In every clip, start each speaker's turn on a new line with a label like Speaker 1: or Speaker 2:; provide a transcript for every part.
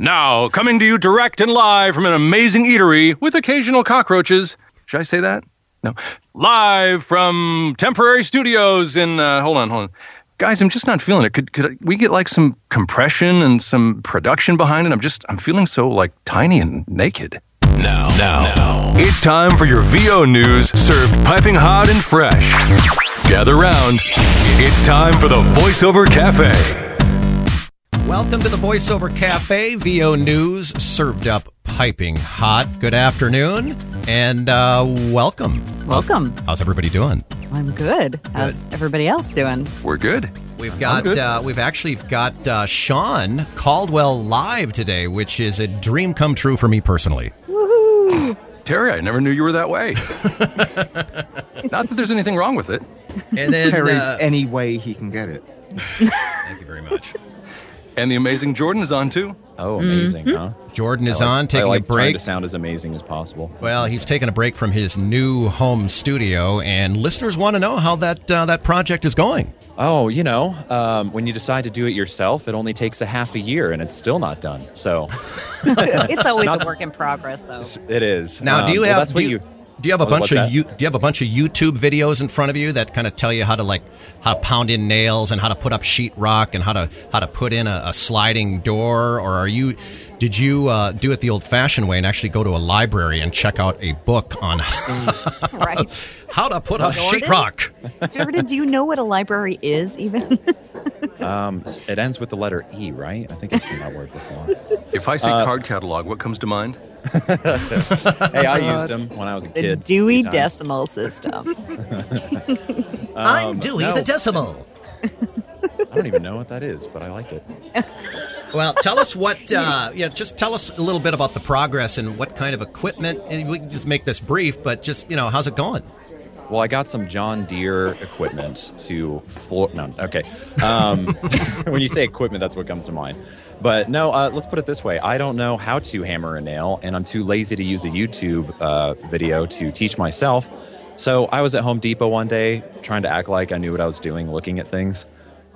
Speaker 1: Now, coming to you direct and live from an amazing eatery with occasional cockroaches. Should I say that? No. Live from temporary studios in, uh, hold on, hold on. Guys, I'm just not feeling it. Could, could we get like some compression and some production behind it? I'm just, I'm feeling so like tiny and naked.
Speaker 2: Now, now, now, it's time for your VO news served piping hot and fresh. Gather round. It's time for the VoiceOver Cafe.
Speaker 3: Welcome to the VoiceOver Cafe, VO News, served up piping hot. Good afternoon, and uh, welcome.
Speaker 4: Welcome.
Speaker 3: How's everybody doing?
Speaker 4: I'm good. How's everybody else doing?
Speaker 1: We're good.
Speaker 3: We've got, uh, we've actually got uh, Sean Caldwell live today, which is a dream come true for me personally.
Speaker 4: Woohoo!
Speaker 1: Terry, I never knew you were that way. not that there's anything wrong with it.
Speaker 3: And then,
Speaker 5: Terry's
Speaker 3: uh,
Speaker 5: any way he can get it.
Speaker 3: thank you very much.
Speaker 1: And the amazing Jordan is on too.
Speaker 6: Oh, amazing, huh?
Speaker 3: Jordan is
Speaker 6: I like-
Speaker 3: on, taking
Speaker 6: I like
Speaker 3: a break.
Speaker 6: to sound as amazing as possible.
Speaker 3: Well, he's taking a break from his new home studio, and listeners want to know how that uh, that project is going.
Speaker 6: Oh, you know, um, when you decide to do it yourself, it only takes a half a year, and it's still not done. So
Speaker 4: It's always
Speaker 6: Not-
Speaker 4: a work in progress, though.
Speaker 6: it is.
Speaker 3: Now, do
Speaker 6: Um,
Speaker 3: you
Speaker 6: well,
Speaker 3: have
Speaker 6: That's
Speaker 3: do
Speaker 6: what
Speaker 3: you,
Speaker 6: you.
Speaker 3: Do you have a
Speaker 6: Oh,
Speaker 3: bunch of you, do you have a bunch of YouTube videos in front of you that kind of tell you how to like how to pound in nails and how to put up sheetrock and how to how to put in a, a sliding door or are you did you uh, do it the old-fashioned way and actually go to a library and check out a book on
Speaker 4: Right.
Speaker 3: how to put up
Speaker 4: Jordan?
Speaker 3: sheetrock?
Speaker 4: Jordan, do you know what a library is even?
Speaker 6: Um, it ends with the letter E, right? I think I've seen that word before.
Speaker 1: If I say
Speaker 6: Uh,
Speaker 1: card catalog, what comes to mind?
Speaker 6: hey, I used them when I was a
Speaker 4: the
Speaker 6: kid.
Speaker 4: Dewey. Decimal System.
Speaker 3: I'm
Speaker 6: Um,
Speaker 3: Dewey
Speaker 6: no,
Speaker 3: the Decimal.
Speaker 6: I don't even know what that is, but I like it.
Speaker 3: Well, tell us what. Uh, yeah, just tell us a little bit about the progress and what kind of equipment. and We can just make this brief, but just you know, how's it going?
Speaker 6: Well, I got some John Deere equipment to floor. No, okay. Um, when you say equipment, that's what comes to mind. But no, uh, let's put it this way: I don't know how to hammer a nail, and I'm too lazy to use a YouTube uh, video to teach myself. So I was at Home Depot one day trying to act like I knew what I was doing, looking at things,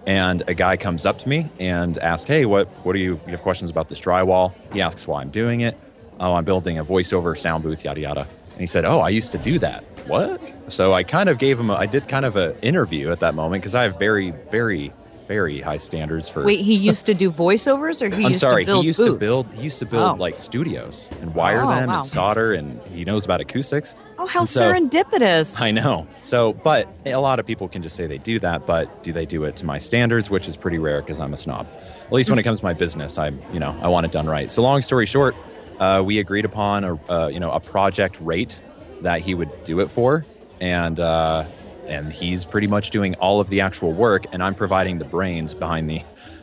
Speaker 6: and a guy comes up to me and asks, "Hey, what what do you, you have questions about this drywall?" He asks why I'm doing it. Oh, I'm building a voiceover sound booth, yada yada. And he said, "Oh, I used to do that." What? So I kind of gave him. A, I did kind of an interview at that moment because I have very, very, very high standards for.
Speaker 4: Wait, he used to do voiceovers, or he
Speaker 6: I'm
Speaker 4: used
Speaker 6: sorry.
Speaker 4: to build
Speaker 6: he used to build. He used to build
Speaker 4: Oh.
Speaker 6: like studios and wire
Speaker 4: Oh,
Speaker 6: them
Speaker 4: wow.
Speaker 6: and solder, and he knows about acoustics.
Speaker 4: Oh, how
Speaker 6: so-
Speaker 4: serendipitous!
Speaker 6: I know. So, but a lot of people can just say they do that, but do they do it to my standards, which is pretty rare because I'm a snob. At least when it comes to my business, I'm you know, I want it done right. So, long story short, uh, we agreed upon a, uh, you know, a project rate that he would do it for, and uh, and he's pretty much doing all of the actual work, and I'm providing the brains behind the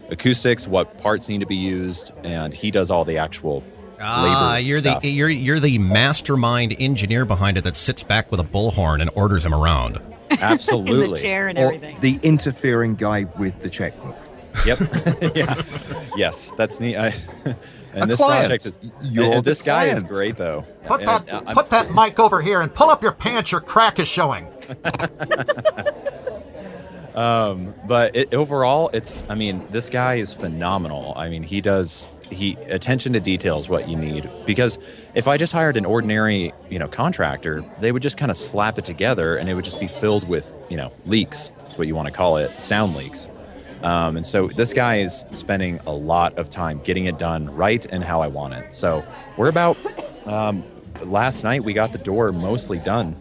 Speaker 6: acoustics, what parts need to be used, and he does all the actual
Speaker 3: Ah,
Speaker 6: labor
Speaker 3: you're
Speaker 6: stuff.
Speaker 3: the you're you're the mastermind engineer behind it that sits back with a bullhorn and orders him around.
Speaker 6: absolutely
Speaker 4: in the chair and
Speaker 5: Or
Speaker 4: everything.
Speaker 5: the interfering guy with the checkbook.
Speaker 6: Yep. yeah. Yes, that's neat. I, and
Speaker 5: A
Speaker 6: this
Speaker 5: client.
Speaker 6: project is.
Speaker 5: You're
Speaker 6: and
Speaker 5: the
Speaker 6: this guy is great, though.
Speaker 7: Put
Speaker 6: And,
Speaker 7: that
Speaker 6: uh,
Speaker 7: put that mic over here and pull up your pants. Your crack is showing.
Speaker 6: um, but it, overall, it's. I mean, this guy is phenomenal. I mean, he does. He attention to detail is what you need because if I just hired an ordinary, you know, contractor, they would just kind of slap it together and it would just be filled with, you know, leaks. Is what you want to call it, sound leaks. Um, and so this guy is spending a lot of time getting it done right and how I want it. So we're about um, last night we got the door mostly done.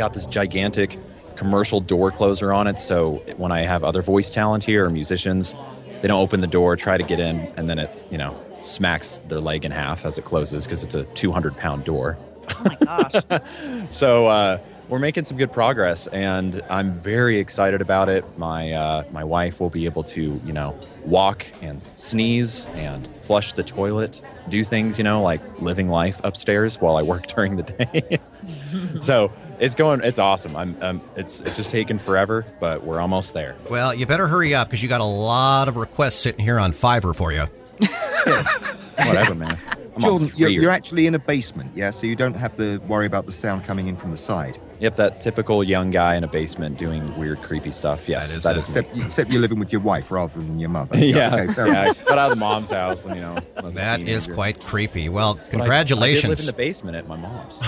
Speaker 6: Got this gigantic commercial door closer on it. So when I have other voice talent here or musicians, they don't open the door, try to get in, and then it you know smacks their leg in half as it closes because it's a 200 pound door.
Speaker 4: oh my gosh!
Speaker 6: So uh, we're making some good progress, and I'm very excited about it. My uh, my wife will be able to, you know, walk and sneeze and flush the toilet, do things, you know, like living life upstairs while I work during the day. so it's going, it's awesome. I'm, um, it's it's just taking forever, but we're almost there.
Speaker 3: Well, you better hurry up because you got a lot of requests sitting here on Fiverr for you.
Speaker 6: Whatever, man. I'm I'm
Speaker 5: Jordan, you're, you're actually in a basement, yeah, so you don't have to worry about the sound coming in from the side.
Speaker 6: Yep, that typical young guy in a basement doing weird, creepy stuff. Yes,
Speaker 3: That is-
Speaker 6: that
Speaker 3: that's-
Speaker 6: is. me.
Speaker 5: Except, except you're living with your wife rather than your mother.
Speaker 6: yeah,
Speaker 5: Okay, fair
Speaker 6: yeah. I got out of the mom's house, and you know, I was a
Speaker 3: That is quite creepy. Well,
Speaker 6: But I- I, did live in the basement at my mom's,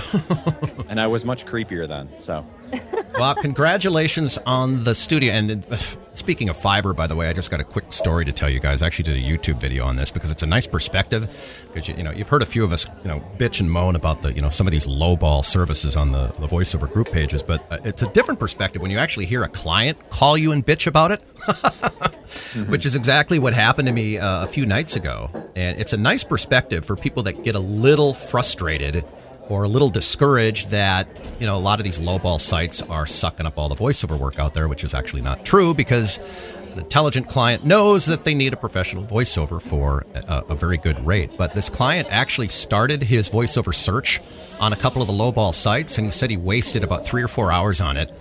Speaker 6: and I was much creepier then. So
Speaker 3: well, congratulations on the studio. And uh, speaking of Fiverr, by the way, I just got a quick story to tell you guys. I actually did a YouTube video on this because it's a nice perspective. Because you, you know, you've heard a few of us, you know, bitch and moan about the, you know, some of these lowball services on the, the voiceover group pages, but uh, it's a different perspective when you actually hear a client call you and bitch about it. which is exactly what happened to me uh, a few nights ago. And it's a nice perspective for people that get a little frustrated or a little discouraged that, you know, a lot of these lowball sites are sucking up all the voiceover work out there, which is actually not true because an intelligent client knows that they need a professional voiceover for a, a very good rate. But this client actually started his voiceover search on a couple of the lowball sites, and he said he wasted about three or four hours on it.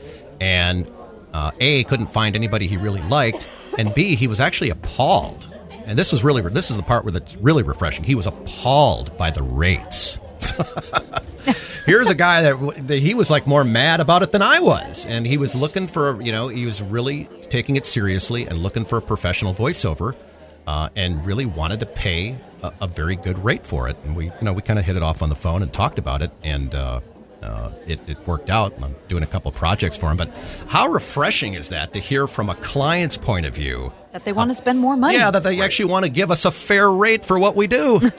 Speaker 3: And uh, A, couldn't find anybody he really liked, and B, he was actually appalled. And this was really this is the part where it's really refreshing. He was appalled by the rates. Here's a guy that, that he was like more mad about it than I was, and he was looking for you know he was really taking it seriously and looking for a professional voiceover, uh, and really wanted to pay a, a very good rate for it. And we you know we kind of hit it off on the phone and talked about it, and uh, uh, it, it worked out. I'm doing a couple projects for him, but how refreshing is that to hear from a client's point of view?
Speaker 4: That they want to spend more money.
Speaker 3: Yeah, that they actually want to give us a fair rate for what we do.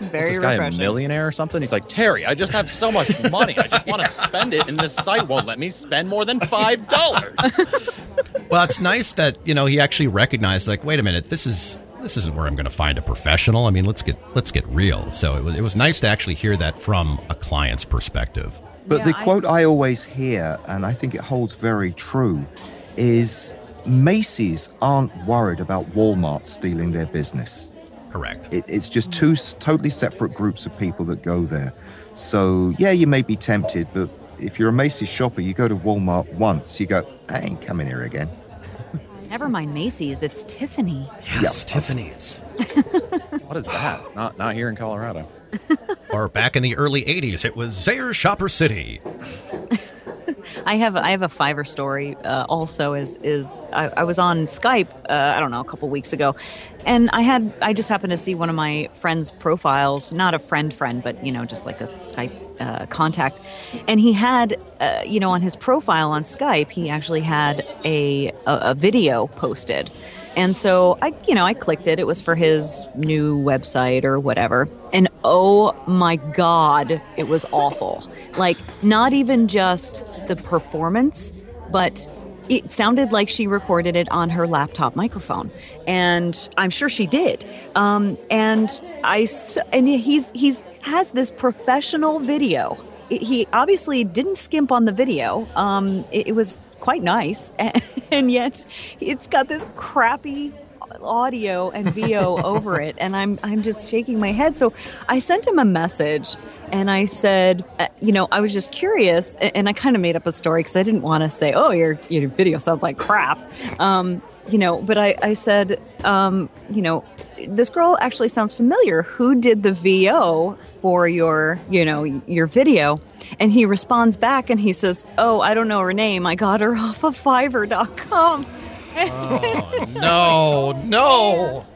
Speaker 4: Very
Speaker 6: this guy a millionaire or something? He's like Terry. I just have so much money. I just want to spend it, and this site won't let me spend more than five dollars.
Speaker 3: Well, it's nice that you know he actually recognized, like, wait a minute, this is this isn't where I'm going to find a professional. I mean, let's get let's get real. So it was it was nice to actually hear that from a client's perspective.
Speaker 5: But
Speaker 4: Yeah,
Speaker 5: the
Speaker 4: I-
Speaker 5: quote I always hear, and I think it holds very true, is Macy's aren't worried about Walmart stealing their business.
Speaker 3: Correct.
Speaker 5: It, it's just two totally separate groups of people that go there. So, yeah, you may be tempted, but if you're a Macy's shopper, you go to Walmart once, you go, I ain't coming here again.
Speaker 4: Never mind Macy's. It's Tiffany.
Speaker 3: Yes, Tiffany's.
Speaker 6: What is that? Not not here in Colorado.
Speaker 3: Or back in the early '80s, it was Zayre's Shopper City.
Speaker 4: I have I have a Fiverr story. Uh, also, is is I, I was on Skype. Uh, I don't know a couple weeks ago, and I had I just happened to see one of my friends' profiles, not a friend friend, but you know just like a Skype uh, contact, and he had uh, you know on his profile on Skype he actually had a a, a video posted. And so I, you know, I clicked it. It was for his new website or whatever. And oh my God, it was awful. Like, not even just the performance, but it sounded like she recorded it on her laptop microphone. And I'm sure she did. Um, and I, and he's, he's, has this professional video. He obviously didn't skimp on the video. Um, it, it was quite nice. And yet it's got this crappy audio and VO over it, and I'm I'm just shaking my head. So I sent him a message, and I said, uh, you know, I was just curious, a- and I kind of made up a story because I didn't want to say, oh, your your video sounds like crap, um, you know. But I I said, um, you know, this girl actually sounds familiar. Who did the VO for your you know your video? And he responds back, and he says, oh, I don't know her name. I got her off of Fiverr.com.
Speaker 3: No, no.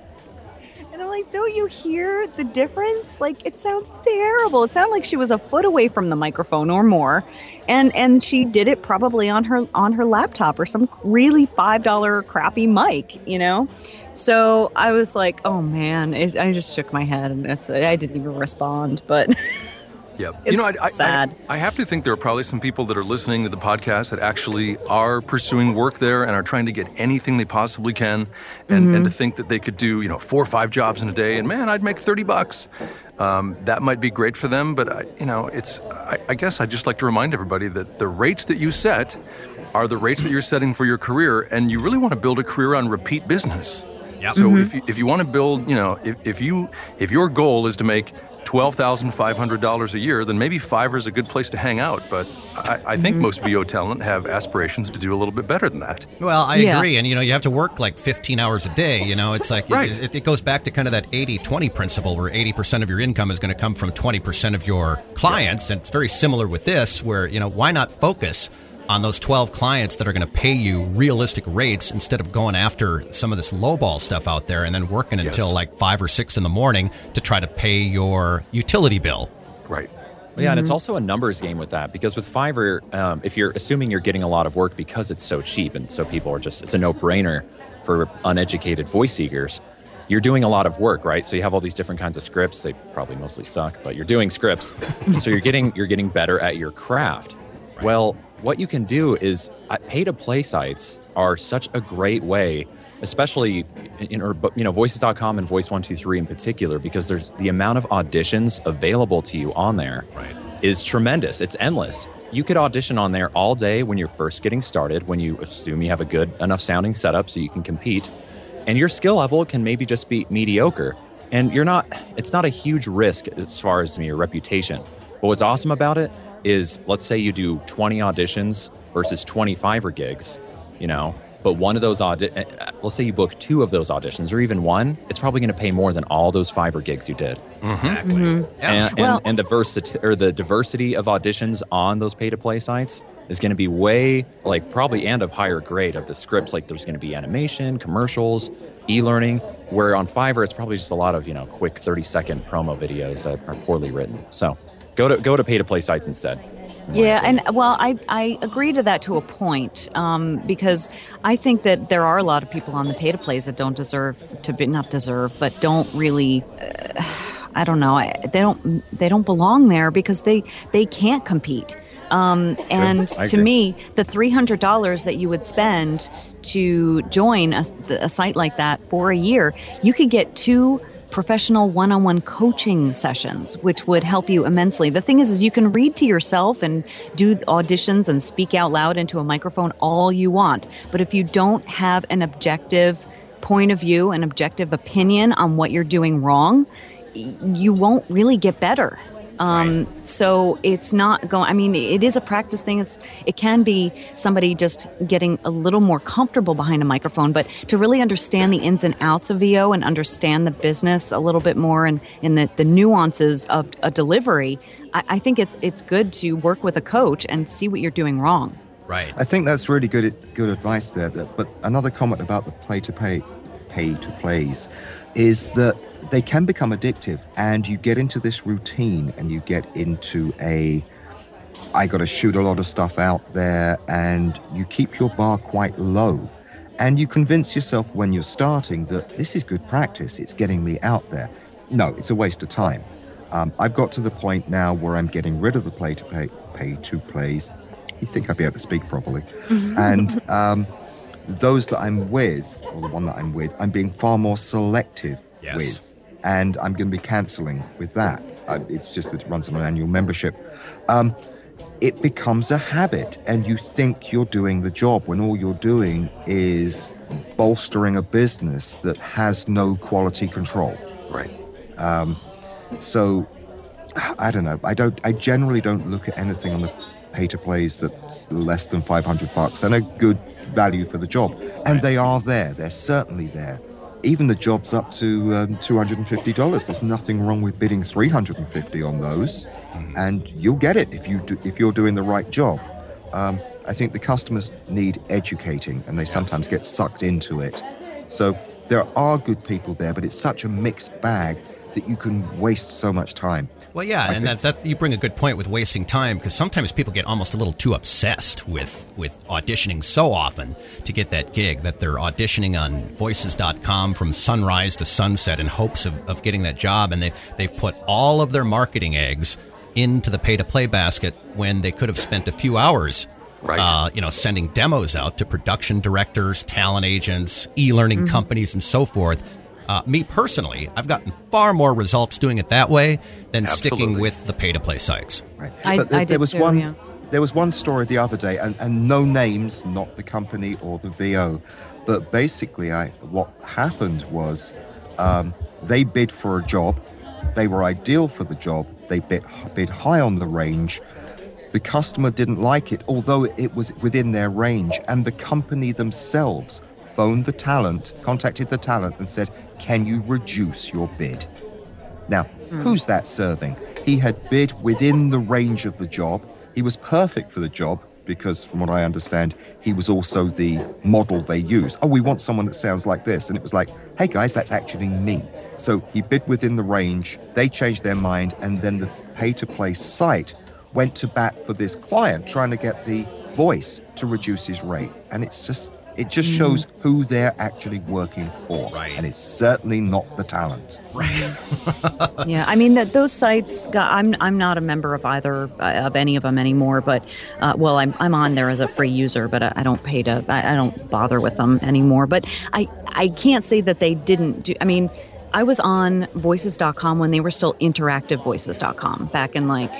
Speaker 4: And I'm like, don't you hear the difference? Like, it sounds terrible. It sounded like she was a foot away from the microphone or more, and and she did it probably on her on her laptop or some really five dollar crappy mic, you know. So I was like, oh man, it, I just shook my head and I didn't even respond. But
Speaker 1: Yeah,
Speaker 4: It's
Speaker 1: you know, I, I,
Speaker 4: sad.
Speaker 1: I, I have to think there are probably some people that are listening to the podcast that actually are pursuing work there and are trying to get anything they possibly can, and, and to think that they could do you know four or five jobs in a day, and man, I'd make thirty bucks. Um, that might be great for them, but I, you know, it's. I, I guess I'd just like to remind everybody that the rates that you set are the rates that you're setting for your career, and you really want to build a career on repeat business.
Speaker 3: Yep.
Speaker 1: So if you if you want to build, you know, if, if you if your goal is to make twelve thousand five hundred dollars a year, then maybe Fiverr is a good place to hang out. But I, I think mm-hmm. most VO talent have aspirations to do a little bit better than that.
Speaker 3: Well, I
Speaker 4: Yeah.
Speaker 3: agree. And, you know, you have to work like 15 hours a day. You know, it's like,
Speaker 1: Right.
Speaker 3: it, it goes back to kind of that 80 20 principle where 80% of your income is going to come from 20% of your clients. And it's very similar with this, where, you know, why not focus on those 12 clients that are going to pay you realistic rates instead of going after some of this lowball stuff out there and then working until like five or six in the morning to try to pay your utility bill.
Speaker 1: Right.
Speaker 6: Yeah, and it's also a numbers game with that because with Fiverr, um, if you're assuming you're getting a lot of work because it's so cheap and so people are just, it's a no brainer for uneducated voice seekers, you're doing a lot of work, right? So you have all these different kinds of scripts. They probably mostly suck, but you're doing scripts. so you're getting you're getting better at your craft. Well, what you can do is uh, pay to play sites are such a great way, especially in or you know voices.com and voice 123 in particular because there's the amount of auditions available to you on there is tremendous. It's endless. You could audition on there all day when you're first getting started, when you assume you have a good enough sounding setup so you can compete. And your skill level can maybe just be mediocre. And you're not, it's not a huge risk as far as your reputation. But what's awesome about it is let's say you do 20 auditions versus 25 or gigs, you know, but one of those audi- uh, let's say you book two of those auditions or even one, it's probably going to pay more than all those Fiverr gigs you did. Mm-hmm.
Speaker 3: Exactly. Mm-hmm.
Speaker 6: and, and,
Speaker 4: Well-
Speaker 6: and the versatility or the diversity of auditions on those pay to play sites is going to be way like probably and of higher grade of the scripts. Like there's going to be animation commercials e-learning where on fiverr it's probably just a lot of you know quick 30 second promo videos that are poorly written. So go to go to pay to play sites instead
Speaker 4: Yeah, and well, I, I agree to that to a point um, because I think that there are a lot of people on the pay to plays that don't deserve to be not deserve, but don't really. Uh, I don't know. I, they don't. They don't belong there because they they can't compete. Um, and to me, the three hundred dollars that you would spend to join a, a site like that for a year, you could get two professional one-on-one coaching sessions which would help you immensely. The thing is is you can read to yourself and do auditions and speak out loud into a microphone all you want. But if you don't have an objective point of view an objective opinion on what you're doing wrong you won't really get better um, so it's not going i mean it is a practice thing it's it can be somebody just getting a little more comfortable behind a microphone but to really understand the ins and outs of vo and understand the business a little bit more and in the, the nuances of a delivery I, I think it's it's good to work with a coach and see what you're doing wrong
Speaker 3: Right.
Speaker 5: I think that's really good good advice there. That, but another comment about the play to pay pay to plays is that they can become addictive, and you get into this routine, and you get into a I got to shoot a lot of stuff out there, and you keep your bar quite low. And you convince yourself when you're starting that this is good practice, it's getting me out there. No, it's a waste of time. Um, I've got to the point now where I'm getting rid of the play to pay, pay to plays. You think I'd be able to speak properly. and um, those that I'm with, or the one that I'm with, I'm being far more selective
Speaker 3: Yes.
Speaker 5: with. And I'm going to be canceling with that. Uh, it's just that it runs on an annual membership. Um, it becomes a habit and you think you're doing the job when all you're doing is bolstering a business that has no quality control
Speaker 1: Right.
Speaker 5: so i don't know i don't i generally don't look at anything on the pay to plays that's less than 500 bucks and a good value for the job and they are there they're certainly there even the jobs up to um, $250 there's nothing wrong with bidding 350 on those. And you'll get it if you do, if you're doing the right job. Um, i think the customers need educating and they sometimes get sucked into it. So there are good people there but it's such a mixed bag that you can waste so much time
Speaker 3: Well, yeah, and
Speaker 5: think-
Speaker 3: that's that. You bring a good point with wasting time because sometimes people get almost a little too obsessed with with auditioning so often to get that gig that they're auditioning on Voices.com from sunrise to sunset in hopes of, of getting that job, and they they've put all of their marketing eggs into the pay to play basket when they could have spent a few hours.
Speaker 1: Right.
Speaker 3: Uh, you know, sending demos out to production directors, talent agents, e-learning companies, and so forth. Uh, me personally, I've gotten far more results doing it that way than sticking with the pay-to-play sites.
Speaker 5: Right.
Speaker 4: I-
Speaker 5: but there,
Speaker 4: I
Speaker 5: there was
Speaker 4: too,
Speaker 5: one
Speaker 4: yeah.
Speaker 5: there was one story the other day, and, and no names, not the company or the VO, but basically, I what happened was um, they bid for a job. They were ideal for the job. They bid bid high on the range. The customer didn't like it, although it was within their range, and the company themselves phoned the talent, contacted the talent, and said, "Can you reduce your bid?" Now, hmm. who's that serving? He had bid within the range of the job. He was perfect for the job because, from what I understand, he was also the model they used. Oh, we want someone that sounds like this. And it was like, hey guys, that's actually me. So he bid within the range. They changed their mind. And then the pay to play site went to bat for this client, trying to get the voice to reduce his rate. And it's just, it just shows who they're actually working for.
Speaker 3: Right.
Speaker 5: And it's certainly not the talent. Right.
Speaker 4: yeah, I mean that those sites. got- I'm I'm not a member of either uh, of any of them anymore. But uh, well, I'm I'm on there as a free user, but I, I don't pay to. I, I don't bother with them anymore. But I I can't say that they didn't do. I mean. I was on voices.com when they were still interactivevoices.com back in like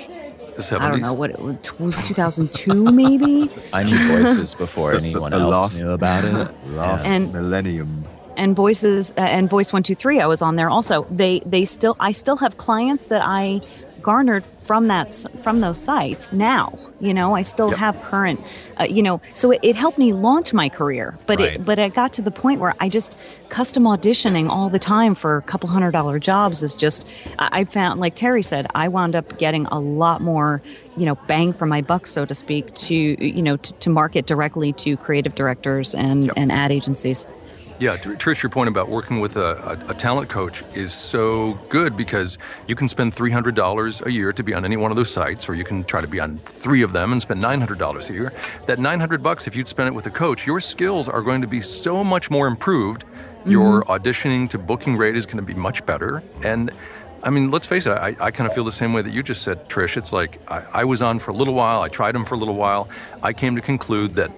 Speaker 1: The 70s.
Speaker 4: I don't know what it was, 2002 maybe.
Speaker 6: I knew voices before anyone
Speaker 5: the
Speaker 6: else
Speaker 5: last-
Speaker 6: knew about it.
Speaker 5: Last
Speaker 4: And-
Speaker 5: millennium.
Speaker 4: and voices uh, and voice 123 i was on there also they they still i still have clients that i garnered from that from those sites now you know i still
Speaker 1: Yep.
Speaker 4: have current uh, you know so it, it helped me launch my career but
Speaker 3: Right.
Speaker 4: it but it got to the point where i just custom auditioning all the time for a couple hundred dollar jobs is just i I found like terry said i wound up getting a lot more you know bang for my buck so to speak to you know to, to market directly to creative directors and and ad agencies
Speaker 1: Yeah, Tr- Trish, your point about working with a, a, a talent coach is so good because you can spend $300 a year to be on any one of those sites, or you can try to be on three of them and spend $900 a year. That 900 bucks, if you'd spend it with a coach, your skills are going to be so much more improved. Your mm-hmm. auditioning to booking rate is going to be much better. And I mean, let's face it, I, I kind of feel the same way that you just said, Trish. It's like I, I was on for a little while, I tried them for a little while. I came to conclude that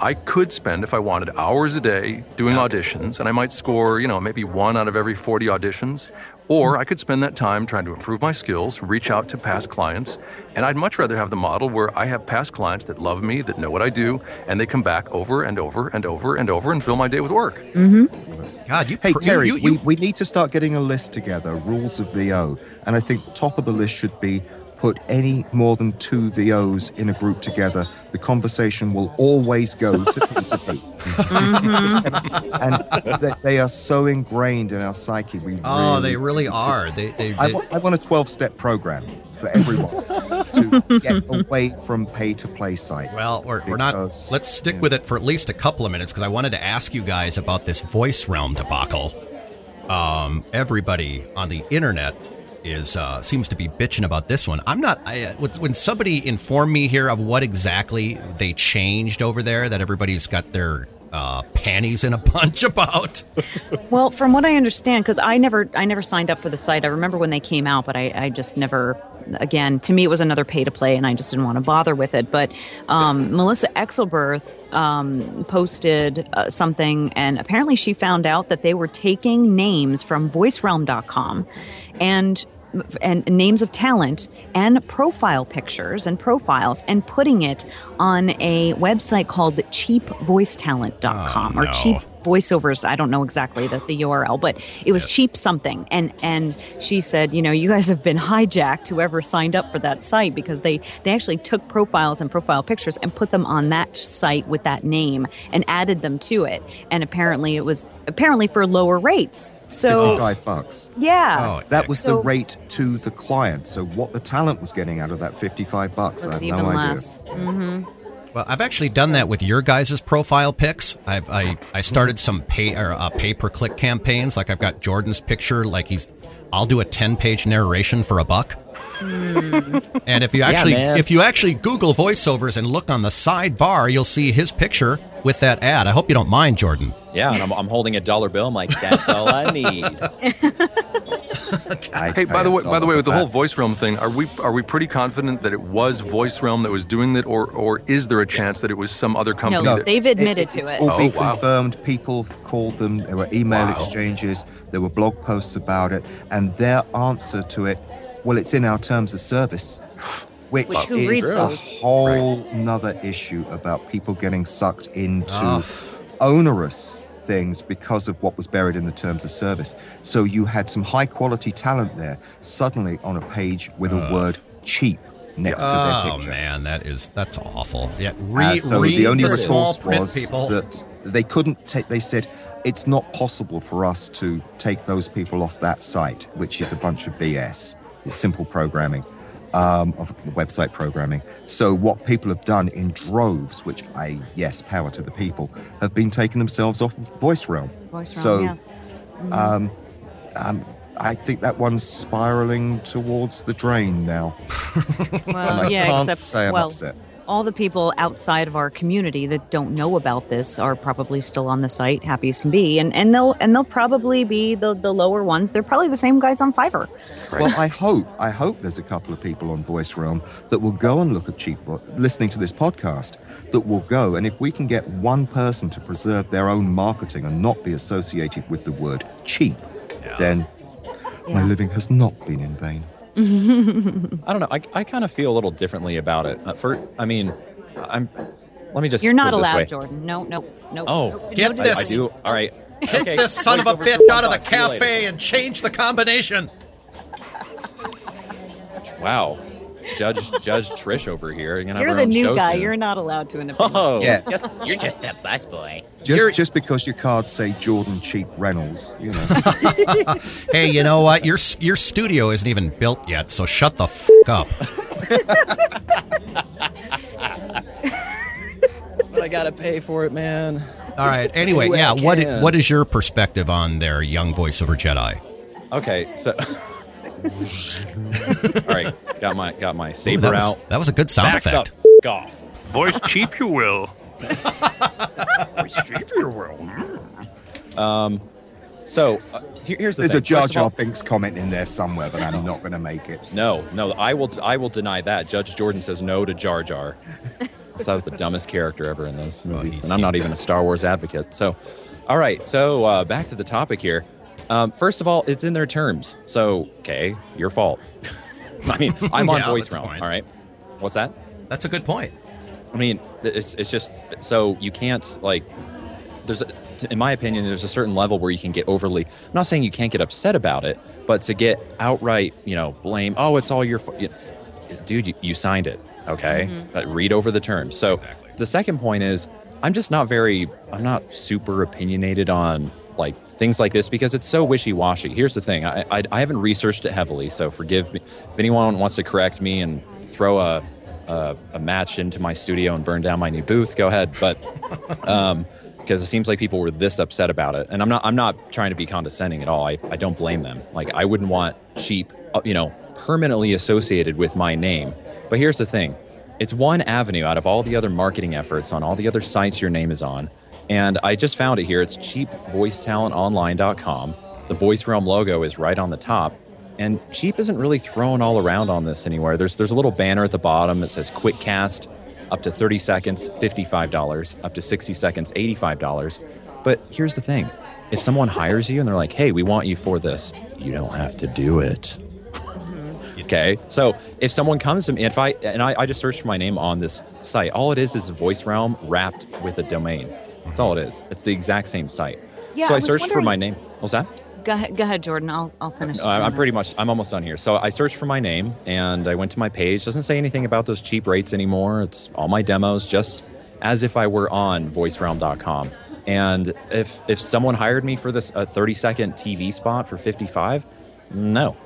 Speaker 1: I could spend, if I wanted, hours a day doing auditions, and I might score, you know, maybe one out of every 40 auditions. Or I could spend that time trying to improve my skills, reach out to past clients. And I'd much rather have the model where I have past clients that love me, that know what I do, and they come back over and over and over and over and fill my day with work. Mm-hmm.
Speaker 3: God, you
Speaker 5: Hey
Speaker 3: pr-
Speaker 5: Terry,
Speaker 3: you, you,
Speaker 5: we, we need to start getting a list together, rules of VO, and I think top of the list should be put any more than two VOs in a group together. The conversation will always go to P2P. and they, they are so ingrained in our psyche. We
Speaker 3: oh, they
Speaker 5: really
Speaker 3: really are. They, they,
Speaker 5: I want, I want a 12 step program for everyone to get away from pay to play sites.
Speaker 3: Well, we're, we're not. Let's stick
Speaker 5: yeah.
Speaker 3: with it for at least a couple of minutes because I wanted to ask you guys about this voice realm debacle. Um, everybody on the internet is uh, seems to be bitching about this one. I'm not. I, uh, when somebody informed me here of what exactly they changed over there, that everybody's got their uh, panties in a bunch about.
Speaker 4: Well, from what I understand, because I never, I never signed up for the site. I remember when they came out, but I, I just never. Again, to me, it was another pay to play, and I just didn't want to bother with it. But um, Melissa Exelberth um, posted uh, something, and apparently she found out that they were taking names from VoiceRealm.com, and and names of talent and profile pictures and profiles and putting it on a website called cheapvoicetalent.com
Speaker 3: Oh,
Speaker 4: or cheap voiceovers i don't know exactly the, the url but it was cheap something. And and she said you know you guys have been hijacked whoever signed up for that site because they they actually took profiles and profile pictures and put them on that site with that name and added them to it. And apparently it was apparently for lower rates. So
Speaker 5: 55 bucks.
Speaker 4: yeah.
Speaker 3: Oh,
Speaker 5: That was the rate to the client. So what the talent was getting out of that 55 bucks, I have
Speaker 4: even
Speaker 5: no idea.
Speaker 4: less. Hmm
Speaker 3: Well, I've actually done that with your guys' profile pics. I've I, I started some pay or uh, pay per click campaigns. Like I've got Jordan's picture. Like he's, I'll do a ten page narration for a buck. and if you actually
Speaker 6: man.
Speaker 3: if you actually Google voiceovers and look on the sidebar, you'll see his picture with that ad. I hope you don't mind, Jordan.
Speaker 6: Yeah, and I'm, I'm holding a dollar bill. I'm like, that's all I need.
Speaker 5: I
Speaker 1: Hey, by the way, by the way,
Speaker 5: for
Speaker 1: with the whole voice realm thing, are we are we pretty confident that it was Voice Realm that was doing that, or or is there a chance that it was some other company?
Speaker 4: No,
Speaker 1: that,
Speaker 4: they've admitted
Speaker 5: it's
Speaker 4: to it.
Speaker 5: all
Speaker 1: Oh,
Speaker 5: been
Speaker 1: wow.
Speaker 5: confirmed. People called them. There were email
Speaker 1: Wow.
Speaker 5: exchanges. There were blog posts about it, and their answer to it, well, it's in our terms of service. which,
Speaker 4: Which who
Speaker 5: is
Speaker 4: reads
Speaker 5: a
Speaker 4: those?
Speaker 5: whole nother issue about people getting sucked into
Speaker 3: Ugh.
Speaker 5: onerous things because of what was buried in the terms of service. So you had some high quality talent there suddenly on a page with a word cheap next to their picture.
Speaker 3: Oh man, that is that's awful. Yeah,
Speaker 5: Uh, so
Speaker 3: read
Speaker 5: the only response was
Speaker 3: people.
Speaker 5: that they couldn't take. They said it's not possible for us to take those people off that site, which is a bunch of BS. It's simple programming, um, of website programming. So what people have done in droves, which I yes, power to the people, have been taking themselves off of Voice Realm.
Speaker 4: Voice Realm,
Speaker 5: so
Speaker 4: yeah.
Speaker 5: um, um, I think that one's spiraling towards the drain now. and I
Speaker 4: yeah,
Speaker 5: can't
Speaker 4: except
Speaker 5: say I'm
Speaker 4: well,
Speaker 5: upset.
Speaker 4: All the people outside of our community that don't know about this are probably still on the site, happy as can be, and and they'll and they'll probably be the the lower ones. They're probably the same guys on Fiverr.
Speaker 5: Well, I hope I hope there's a couple of people on Voice Realm that will go and look at cheap vo- listening to this podcast that will go and if we can get one person to preserve their own marketing and not be associated with the word cheap, then my living has not been in vain.
Speaker 6: I don't know. I, I kind of feel a little differently about it. Uh, for I mean, I'm. Let me just.
Speaker 4: You're not
Speaker 6: put it this
Speaker 4: allowed. Jordan. No, no, no.
Speaker 6: Oh,
Speaker 4: no,
Speaker 3: Get
Speaker 4: no,
Speaker 6: I, I do. All right.
Speaker 3: Get
Speaker 6: Okay,
Speaker 3: this son of a
Speaker 6: voiceover
Speaker 3: bitch out of the
Speaker 6: one buck. See you later.
Speaker 3: cafe and change the combination.
Speaker 6: Wow, Judge Judge Trish over here. You're,
Speaker 4: You're the new guy.
Speaker 6: soon.
Speaker 4: You're not allowed to an opinion.
Speaker 6: Oh,
Speaker 5: Yeah, Just,
Speaker 8: You're just a busboy.
Speaker 5: just just because your cards say Jordan Cheap Reynolds, you know.
Speaker 3: Hey, you know what? Your your studio isn't even built yet, so shut the f- up.
Speaker 6: but I gotta pay for it, man.
Speaker 3: All right. Anyway,
Speaker 6: Anyway,
Speaker 3: yeah. What what is your perspective on their young voiceover Jedi?
Speaker 6: Okay, so. All right, got my got my
Speaker 3: Ooh,
Speaker 6: saber
Speaker 3: that, was,
Speaker 6: out.
Speaker 3: that was a good sound
Speaker 6: Back the
Speaker 3: effect.
Speaker 6: f- off.
Speaker 1: Voice cheap, you will. Voice cheap, you will.
Speaker 6: Um, so uh, here- here's the
Speaker 5: There's
Speaker 6: thing.
Speaker 5: a Jar
Speaker 6: First of all-
Speaker 5: Jar Binks comment in there somewhere, but I'm not going to make it.
Speaker 6: No, no, I will. I will deny that. Judge Jordan says no to Jar Jar. that was the dumbest character ever in those movies,
Speaker 3: he's-
Speaker 6: and I'm not even a Star Wars advocate. So, all right. So uh, back to the topic here. Um, first of all, it's in their terms. So, okay, your fault. I mean, I'm on
Speaker 3: Yeah,
Speaker 6: voice
Speaker 3: that's
Speaker 6: realm. All right. What's that?
Speaker 3: That's a good point.
Speaker 6: I mean, it's it's just so you can't like. There's, a, in my opinion, there's a certain level where you can get overly. I'm not saying you can't get upset about it, but to get outright, you know, blame. Oh, it's all your fault. You- Dude, you, you signed it. Okay, Uh, read over the terms. So the second point is, I'm just not very. I'm not super opinionated on like things like this because it's so wishy-washy. Here's the thing: I, I I haven't researched it heavily, so forgive me if anyone wants to correct me and throw a a, a match into my studio and burn down my new booth. Go ahead, but um, because it seems like people were this upset about it, and I'm not I'm not trying to be condescending at all. I, I don't blame them. Like I wouldn't want cheap, uh, you know, permanently associated with my name. But here's the thing: it's one avenue out of all the other marketing efforts on all the other sites your name is on. And I just found it here. It's cheapvoicetalentonline.com. The Voice Realm logo is right on the top. And cheap isn't really thrown all around on this anywhere. There's there's a little banner at the bottom that says quick cast, up to 30 seconds, $55, up to 60 seconds, $85. But here's the thing. If someone hires you and they're like, "Hey, we want you for this." You don't have to do it. Mm-hmm. Okay. So if someone comes to me, if I and I, I just searched for my name on this site, all it is is Voice Realm wrapped with a domain. That's all it is. It's the exact same site.
Speaker 4: Yeah,
Speaker 6: so
Speaker 4: I
Speaker 6: I, searched for my name. What's that?
Speaker 4: Go ahead, go ahead, Jordan. I'll I'll finish.
Speaker 6: Uh, I'm pretty much. I'm almost done here. So I searched for my name and I went to my page. Doesn't say anything about those cheap rates anymore. It's all my demos, just as if I were on VoiceRealm.com. And if if someone hired me for this a 30 second TV spot for 55, no,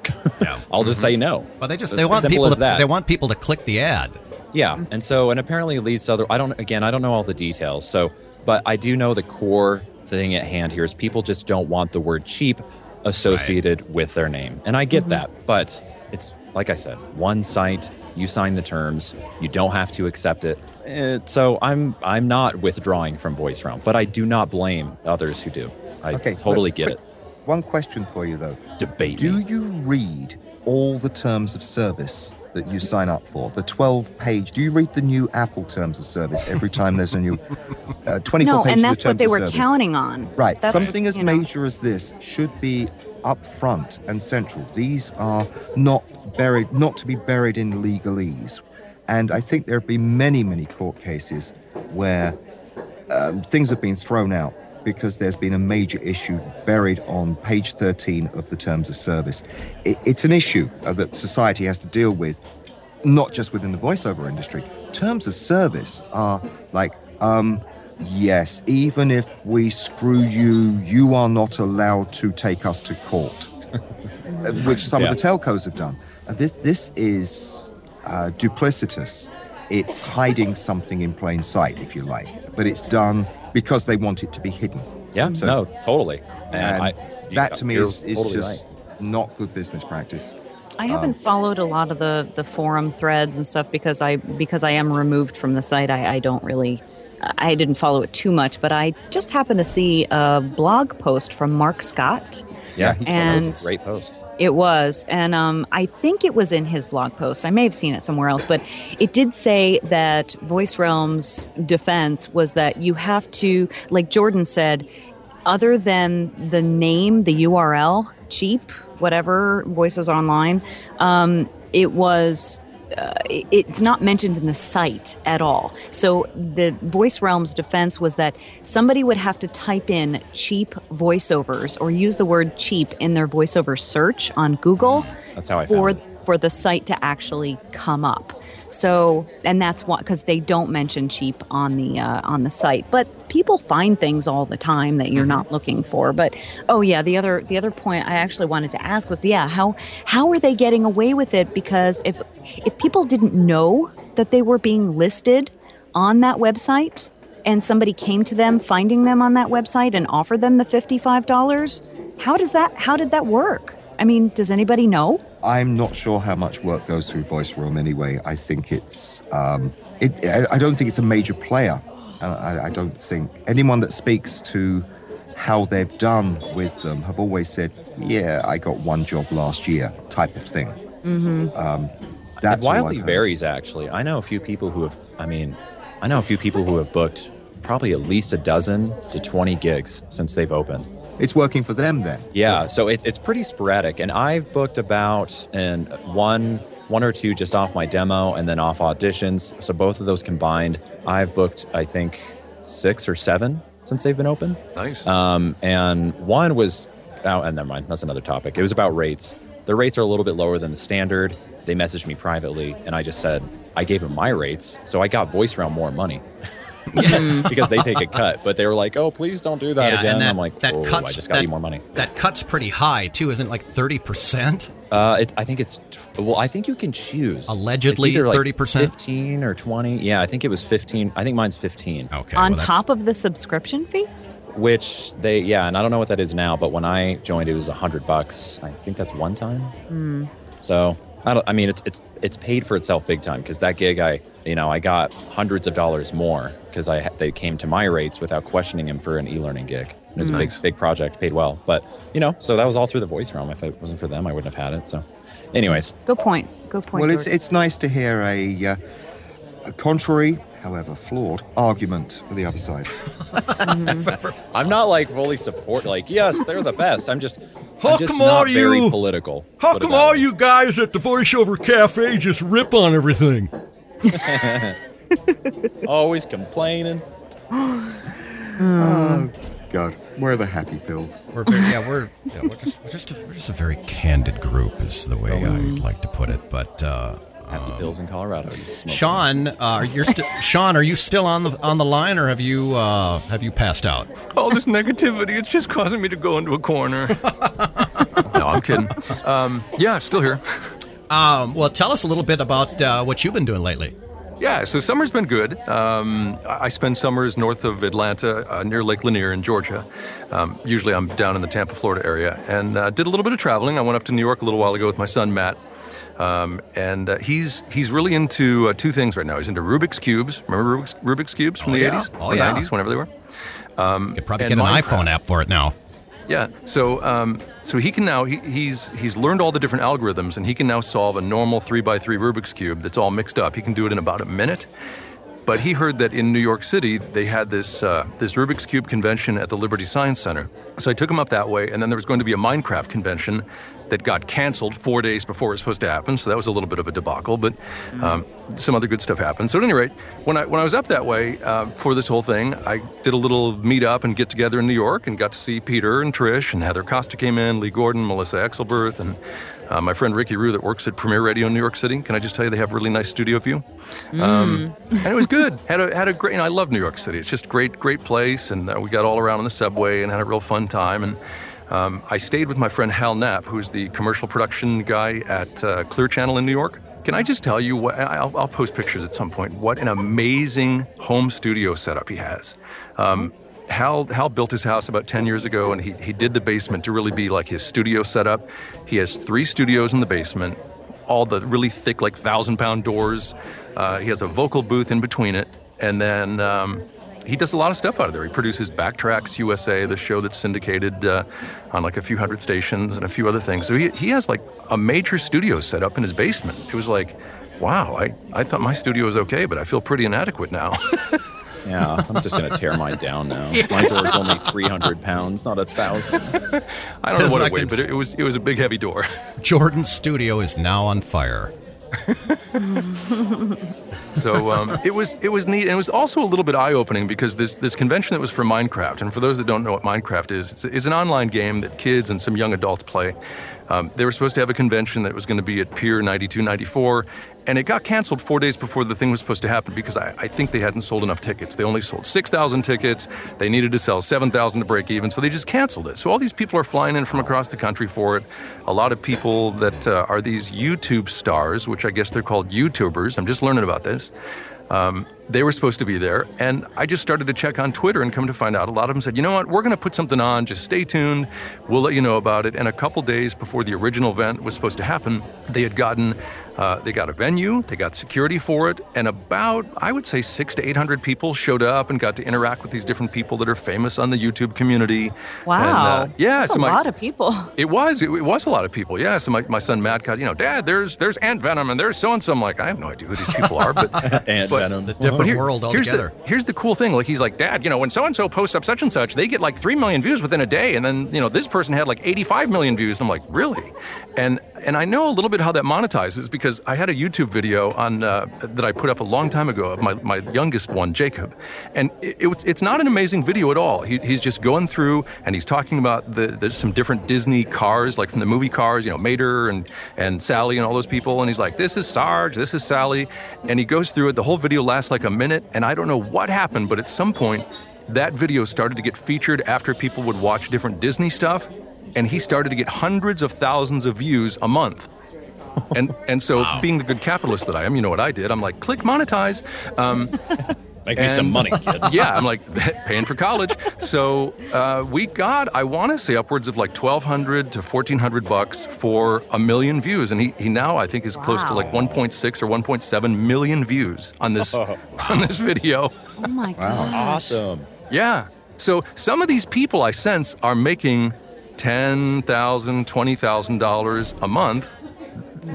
Speaker 3: Yeah.
Speaker 6: I'll just say no.
Speaker 3: But they just
Speaker 6: As
Speaker 3: they want
Speaker 6: simple
Speaker 3: people
Speaker 6: as
Speaker 3: to
Speaker 6: that.
Speaker 3: they want people to click the ad.
Speaker 6: Yeah, and so and apparently it leads to other. I don't again. I don't know all the details. So, but I do know the core thing at hand here is people just don't want the word cheap associated with their name, and I get that. But it's like I said, one site. You sign the terms. You don't have to accept it. Eh, so I'm I'm not withdrawing from Voice Realm, but I do not blame others who do. I
Speaker 5: Okay,
Speaker 6: totally
Speaker 5: but-
Speaker 6: get
Speaker 5: but
Speaker 6: it.
Speaker 5: One question for you though.
Speaker 6: Debate.
Speaker 5: Do
Speaker 6: me.
Speaker 5: you read all the terms of service that you sign up for? The 12 page. Do you read the new Apple terms of service every time there's a new uh, 24
Speaker 4: no,
Speaker 5: pages
Speaker 4: and that's what they were
Speaker 5: service?
Speaker 4: counting on.
Speaker 5: Right.
Speaker 4: That's,
Speaker 5: Something as
Speaker 4: know.
Speaker 5: major as this should be up front and central. These are not buried, not to be buried in legalese. And I think there have been many, many court cases where um, things have been thrown out because there's been a major issue buried on page 13 of the terms of service. It, it's an issue uh, that society has to deal with, not just within the voiceover industry. Terms of service are like, um, yes, even if we screw you, you are not allowed to take us to court, Uh, which some
Speaker 6: Yeah.
Speaker 5: of the telcos have done. Uh, this, this is uh, duplicitous. It's hiding something in plain sight, if you like, but it's done because they want it to be hidden.
Speaker 6: Yeah,
Speaker 5: So-
Speaker 6: no, totally. And,
Speaker 5: And
Speaker 6: I,
Speaker 5: that to me is, is
Speaker 6: totally
Speaker 5: just
Speaker 6: right.
Speaker 5: not good business practice.
Speaker 4: I haven't um, followed a lot of the the forum threads and stuff because I because I am removed from the site. I, I don't really. I didn't follow it too much, but I just happened to see a blog post from Mark Scott.
Speaker 6: Yeah, and, that was a great post.
Speaker 4: It was, and um, I think it was in his blog post. I may have seen it somewhere else, but it did say that Voice Realm's defense was that you have to, like Jordan said, other than the name, the URL, cheap, whatever, Voices Online, um, it was uh, it- it's not mentioned in the site at all. So the Voice Realm's defense was that somebody would have to type in cheap voiceovers or use the word cheap in their voiceover search on Google
Speaker 6: That's how I
Speaker 4: for
Speaker 6: found it.
Speaker 4: for the site to actually come up. So, and that's why because they don't mention cheap on the uh, on the site, but people find things all the time that you're not looking for. But oh yeah, the other the other point I actually wanted to ask was yeah how how are they getting away with it? Because if if people didn't know that they were being listed on that website and somebody came to them finding them on that website and offered them the fifty five dollars, how does that how did that work? I mean, does anybody know?
Speaker 5: I'm not sure how much work goes through Voice Realm anyway. I think it's, um, it, I I don't think it's a major player. And I, I don't think anyone that speaks to how they've done with them have always said, yeah, I got one job last year type of thing. Mm-hmm. Um, that's
Speaker 6: it
Speaker 5: all I've
Speaker 6: wildly varies, actually. I know a few people who have, I mean, I know a few people who have booked probably at least a dozen to 20 gigs since they've opened.
Speaker 5: It's working for them then.
Speaker 6: Yeah, so it's it's pretty sporadic, and I've booked about and one one or two just off my demo, and then off auditions. So both of those combined, I've booked I think six or seven since they've been open.
Speaker 1: Nice.
Speaker 6: Um, and one was, oh, and never mind, that's another topic. It was about rates. The rates are a little bit lower than the standard. They messaged me privately, and I just said I gave them my rates, so I got Voice Realm more money. because they take a cut, but they were like, "Oh, please don't do that
Speaker 3: Yeah,
Speaker 6: again."
Speaker 3: and that,
Speaker 6: I'm like,
Speaker 3: that
Speaker 6: "Oh,
Speaker 3: cuts
Speaker 6: I just got
Speaker 3: that,
Speaker 6: you more money."
Speaker 3: That cut's pretty high too, isn't it? Like thirty percent.
Speaker 6: Uh, it's. I think it's. Well, I think you can choose.
Speaker 3: Allegedly
Speaker 6: It's either, like,
Speaker 3: 30%?
Speaker 6: fifteen or twenty. Yeah, I think it was fifteen. I think mine's fifteen.
Speaker 3: Okay.
Speaker 4: on
Speaker 3: well,
Speaker 4: top of the subscription fee?
Speaker 6: Which they. Yeah, and I don't know what that is now, but when I joined, it was a hundred bucks. I think that's one time.
Speaker 3: Hmm.
Speaker 6: So I don't. I mean, it's it's it's paid for itself big time because that gig, I you know, I got hundreds of dollars more because I they came to my rates without questioning him for an e-learning gig. It was a big big project, paid well, but you know, so that was all through the voice realm. If it wasn't for them, I wouldn't have had it. So, anyways.
Speaker 4: Good point. Good point.
Speaker 5: Well, it's it's nice to hear a, uh, a contrary, however flawed, argument for the other side.
Speaker 6: I'm not like fully support. Like, yes, they're the best. I'm just,
Speaker 9: How
Speaker 6: I'm just
Speaker 9: come
Speaker 6: not
Speaker 9: all
Speaker 6: very
Speaker 9: you-
Speaker 6: political.
Speaker 9: How come all you guys at the voiceover cafe just rip on everything?
Speaker 6: always complaining?
Speaker 5: Oh God, where are the happy pills?
Speaker 3: We're very, yeah, we're yeah, we're just we're just a, we're just a very candid group, is the way I'd like to put it. But uh,
Speaker 6: Happy pills in Colorado. you.
Speaker 3: Sean, uh, you're still Sean. Are you still on the on the line, or have you uh, have you passed out?
Speaker 1: All this negativity, it's just causing me to go into a corner. no, I'm kidding. Um, yeah, still here.
Speaker 3: Um, well, tell us a little bit about uh, what you've been doing lately.
Speaker 1: Yeah, so summer's been good. Um, I spend summers north of Atlanta, uh, near Lake Lanier in Georgia. Um, usually I'm down in the Tampa, Florida area, and uh, did a little bit of traveling. I went up to New York a little while ago with my son Matt, um, and uh, he's he's really into uh, two things right now. He's into Rubik's cubes. Remember Rubik's, Rubik's cubes from
Speaker 3: Oh,
Speaker 1: the
Speaker 3: yeah.
Speaker 1: 80s,
Speaker 3: Oh,
Speaker 1: or
Speaker 3: yeah.
Speaker 1: 90s, whenever they were.
Speaker 3: You could probably get an
Speaker 1: Minecraft.
Speaker 3: iPhone app for it now.
Speaker 1: Yeah. So um, so he can now he, he's he's learned all the different algorithms and he can now solve a normal three by three Rubik's cube that's all mixed up. He can do it in about a minute. But he heard that in New York City they had this uh, this Rubik's cube convention at the Liberty Science Center. So I took him up that way, and then there was going to be a Minecraft convention that got canceled four days before it was supposed to happen. So that was a little bit of a debacle, but um, some other good stuff happened. So at any rate, when I when I was up that way uh, for this whole thing, I did a little meet up and get together in New York and got to see Peter and Trish and Heather Costa came in, Lee Gordon, Melissa Exelberth, and uh, my friend Ricky Rue that works at Premiere Radio in New York City. Can I just tell you they have a really nice studio view? Um, and it was good. had a had a great. You know, I love New York City. It's just great, great place, and uh, we got all around on the subway and had a real fun time. And um, I stayed with my friend Hal Knapp, who's the commercial production guy at uh, Clear Channel in New York. Can I just tell you what? I'll, I'll post pictures at some point. What an amazing home studio setup he has. Um, Hal, Hal built his house about 10 years ago and he, he did the basement to really be like his studio setup. He has three studios in the basement, all the really thick, like thousand pound doors. Uh, he has a vocal booth in between it. And then um, he does a lot of stuff out of there. He produces Backtrax USA, the show that's syndicated uh, on like a few hundred stations and a few other things. So he, he has like a major studio set up in his basement. It was like, wow, I, I thought my studio was okay, but I feel pretty inadequate now.
Speaker 6: Yeah, I'm just gonna tear mine down now. My door's only 300 pounds, not a thousand.
Speaker 1: I don't know what
Speaker 3: I
Speaker 1: it weighed, but it, it was it was a big heavy door.
Speaker 3: Jordan's studio is now on fire.
Speaker 1: So um, it was it was neat, and it was also a little bit eye opening because this this convention that was for Minecraft, and for those that don't know what Minecraft is, it's, it's an online game that kids and some young adults play. Um, they were supposed to have a convention that was going to be at Pier 92, 94, and it got canceled four days before the thing was supposed to happen because I, I think they hadn't sold enough tickets. They only sold 6,000 tickets. They needed to sell 7,000 to break even, so they just canceled it. So all these people are flying in from across the country for it. A lot of people that uh, are these YouTube stars, which I guess they're called YouTubers. I'm just learning about this. Um, they were supposed to be there, and I just started to check on Twitter and come to find out a lot of them said, you know what, we're going to put something on, just stay tuned, we'll let you know about it. And a couple days before the original event was supposed to happen, they had gotten, uh, they got a venue, they got security for it, and about, I would say, six to 800 people showed up and got to interact with these different people that are famous on the YouTube community.
Speaker 4: Wow.
Speaker 1: And, uh, yeah,
Speaker 4: That's
Speaker 1: so
Speaker 4: a
Speaker 1: my,
Speaker 4: lot of people.
Speaker 1: it was. It, it was a lot of people. Yeah. So my, my son Matt got, you know, Dad, there's there's AntVenom and there's so and so. I'm like, I have no idea who these people are, but
Speaker 6: Ant
Speaker 1: but-
Speaker 6: Venom.
Speaker 3: The different
Speaker 1: here-
Speaker 3: world
Speaker 1: here's
Speaker 3: altogether.
Speaker 1: the, here's the cool thing. Like he's like, Dad, you know, when so and so posts up such and such, they get like three million views within a day, and then you know this person had like 85 million views. And I'm like, really? And and I know a little bit how that monetizes because I had a YouTube video on uh, that I put up a long time ago of my, my youngest one, Jacob, and it, it's it's not an amazing video at all. He, he's just going through and he's talking about the there's some different Disney cars, like from the movie Cars, you know, Mater and and Sally and all those people, and he's like, this is Sarge, this is Sally, and he goes through it. The whole video lasts like a minute, and I don't know what happened, but at some point. That video started to get featured after people would watch different Disney stuff, and he started to get hundreds of thousands of views a month. And and so, being the good capitalist that I am, you know what I did? I'm like, click monetize. Um,
Speaker 6: Make me some money, kid.
Speaker 1: yeah, I'm like paying for college. So uh, we got, I want to say, upwards of like 1,200 to 1,400 bucks for a million views, and he, he now I think is close to like 1.6 or 1.7 million views on this on this video.
Speaker 4: Oh my god! gosh.
Speaker 6: Awesome.
Speaker 1: Yeah. So some of these people I sense are making ten thousand, twenty thousand dollars $20,000 a month,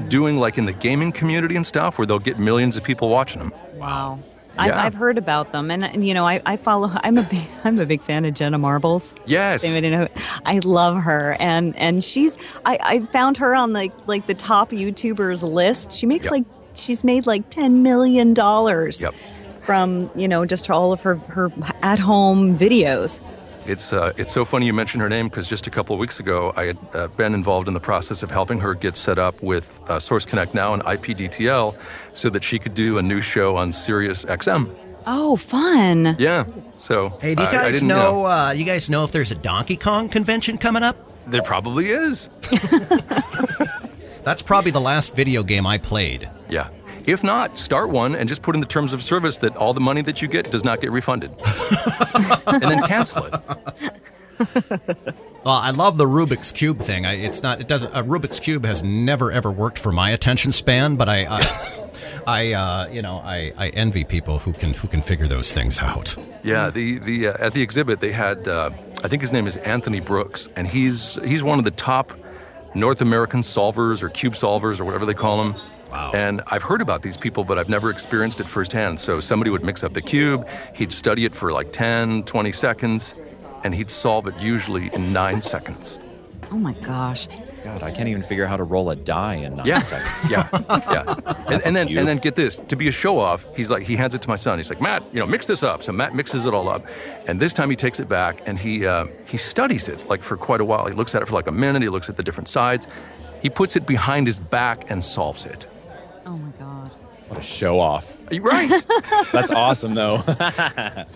Speaker 1: doing like in the gaming community and stuff, where they'll get millions of people watching them.
Speaker 4: Wow. I've,
Speaker 1: Yeah.
Speaker 4: I've heard about them, and, and you know, I, I follow. I'm a big, I'm a big fan of Jenna Marbles.
Speaker 1: Yes.
Speaker 4: Same, I know- I love her, and and she's. I, I found her on like like the top YouTubers list. She makes
Speaker 1: Yep.
Speaker 4: like she's made like ten million dollars
Speaker 1: Yep.
Speaker 4: from you know just all of her her at home videos.
Speaker 1: It's uh, it's so funny you mentioned her name because just a couple of weeks ago I had uh, been involved in the process of helping her get set up with uh, Source Connect now and IPDTL so that she could do a new show on Sirius XM.
Speaker 4: Oh, fun!
Speaker 1: Yeah. So
Speaker 3: Hey, do you
Speaker 1: I- I
Speaker 3: guys
Speaker 1: didn't
Speaker 3: know? Uh, you guys know if there's a Donkey Kong convention coming up?
Speaker 1: There probably is.
Speaker 3: That's probably the last video game I played.
Speaker 1: Yeah. If not, start one and just put in the terms of service that all the money that you get does not get refunded. and then cancel it.
Speaker 3: Well, I love the Rubik's cube thing. I, it's not. It doesn't. A Rubik's cube has never ever worked for my attention span. But I, I, I uh, you know, I, I envy people who can who can figure those things out.
Speaker 1: Yeah, the the uh, at the exhibit they had uh, I think his name is Anthony Brooks and he's he's one of the top North American solvers or cube solvers or whatever they call them.
Speaker 3: Wow.
Speaker 1: And I've heard about these people, but I've never experienced it firsthand. So somebody would mix up the cube, he'd study it for like 10, 20 seconds, and he'd solve it usually in nine seconds.
Speaker 4: Oh my gosh.
Speaker 6: God, I can't even figure out how to roll a die in nine
Speaker 1: Yeah,
Speaker 6: seconds.
Speaker 1: yeah, yeah. And, and then
Speaker 6: cute.
Speaker 1: and then get this to be a show off. He's like he hands it to my son. He's like Matt, you know, mix this up. So Matt mixes it all up, and this time he takes it back and he uh, he studies it like for quite a while. He looks at it for like a minute. He looks at the different sides. He puts it behind his back and solves it.
Speaker 4: Oh my god.
Speaker 6: What a show off.
Speaker 1: You're Right.
Speaker 6: That's awesome, though.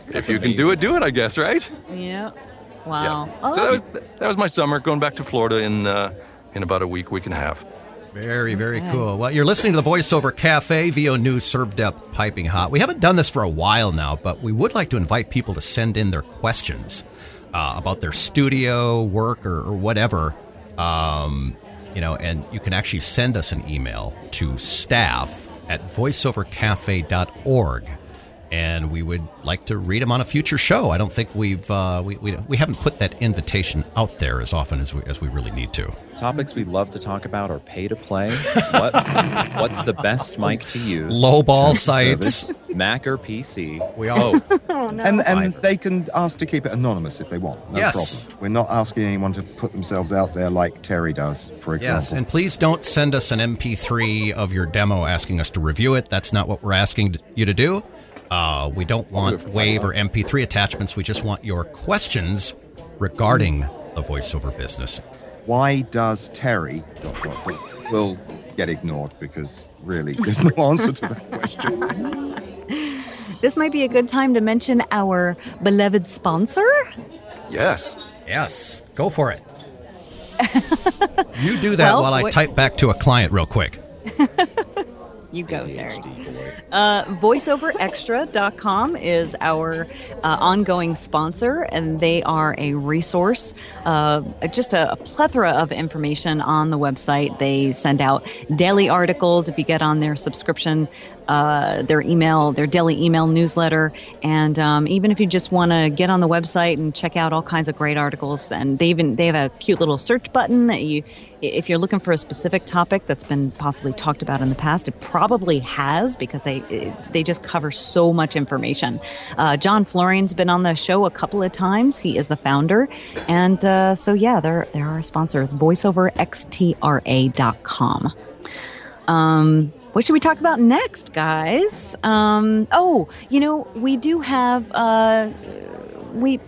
Speaker 1: if you can do it, do it. I guess. Right.
Speaker 4: Yeah. Wow.
Speaker 1: Yeah.
Speaker 4: Oh,
Speaker 1: so that was that was my summer. Going back to Florida in uh, in about a week, week and a half.
Speaker 3: Very, very
Speaker 4: Okay.
Speaker 3: cool. Well, you're listening to the Voiceover Cafe, VO News served up piping hot. We haven't done this for a while now, but we would like to invite people to send in their questions uh, about their studio work or, or whatever. Um, you know, and you can actually send us an email to staff at voiceovercafe.org. And we would like to read them on a future show. I don't think we've uh, we, we, we haven't put that invitation out there as often as we as we really need to.
Speaker 6: Topics we love to talk about are pay to play. What what's the best mic to use?
Speaker 3: Lowball
Speaker 6: Terms of
Speaker 3: sites.
Speaker 6: service, Mac or PC.
Speaker 3: We all
Speaker 4: Oh no.
Speaker 5: And and they can ask to keep it anonymous if they want. No
Speaker 3: Yes.
Speaker 5: problem. We're not asking anyone to put themselves out there like Terry does, for example.
Speaker 3: Yes, and please don't send us an MP3 of your demo asking us to review it. That's not what we're asking you to do. Uh, we don't want
Speaker 6: for
Speaker 3: WAV or MP3 attachments. We just want your questions regarding the voiceover business.
Speaker 5: Why does Terry dot, dot, dot, will get ignored? Because really, there's no answer to that question.
Speaker 4: This might be a good time to mention our beloved sponsor.
Speaker 1: Yes.
Speaker 3: Yes, go for it. you do that
Speaker 4: Well,
Speaker 3: while I
Speaker 4: what-
Speaker 3: type back to a client real quick.
Speaker 4: You go, Terry. Uh, VoiceOverXtra.com is our uh, ongoing sponsor, and they are a resource, uh, just a, a plethora of information on the website. They send out daily articles if you get on their subscription, uh, their email, their daily email newsletter, and um, even if you just want to get on the website and check out all kinds of great articles, and they even they have a cute little search button that you, if you're looking for a specific topic that's been possibly talked about in the past, it probably has because they they just cover so much information. Uh, John Florian's been on the show a couple of times. He is the founder, and uh, so yeah, they're they're our sponsor. It's voiceoverxtra.com. Um, what should we talk about next, guys? Um, oh, you know, we do have uh, we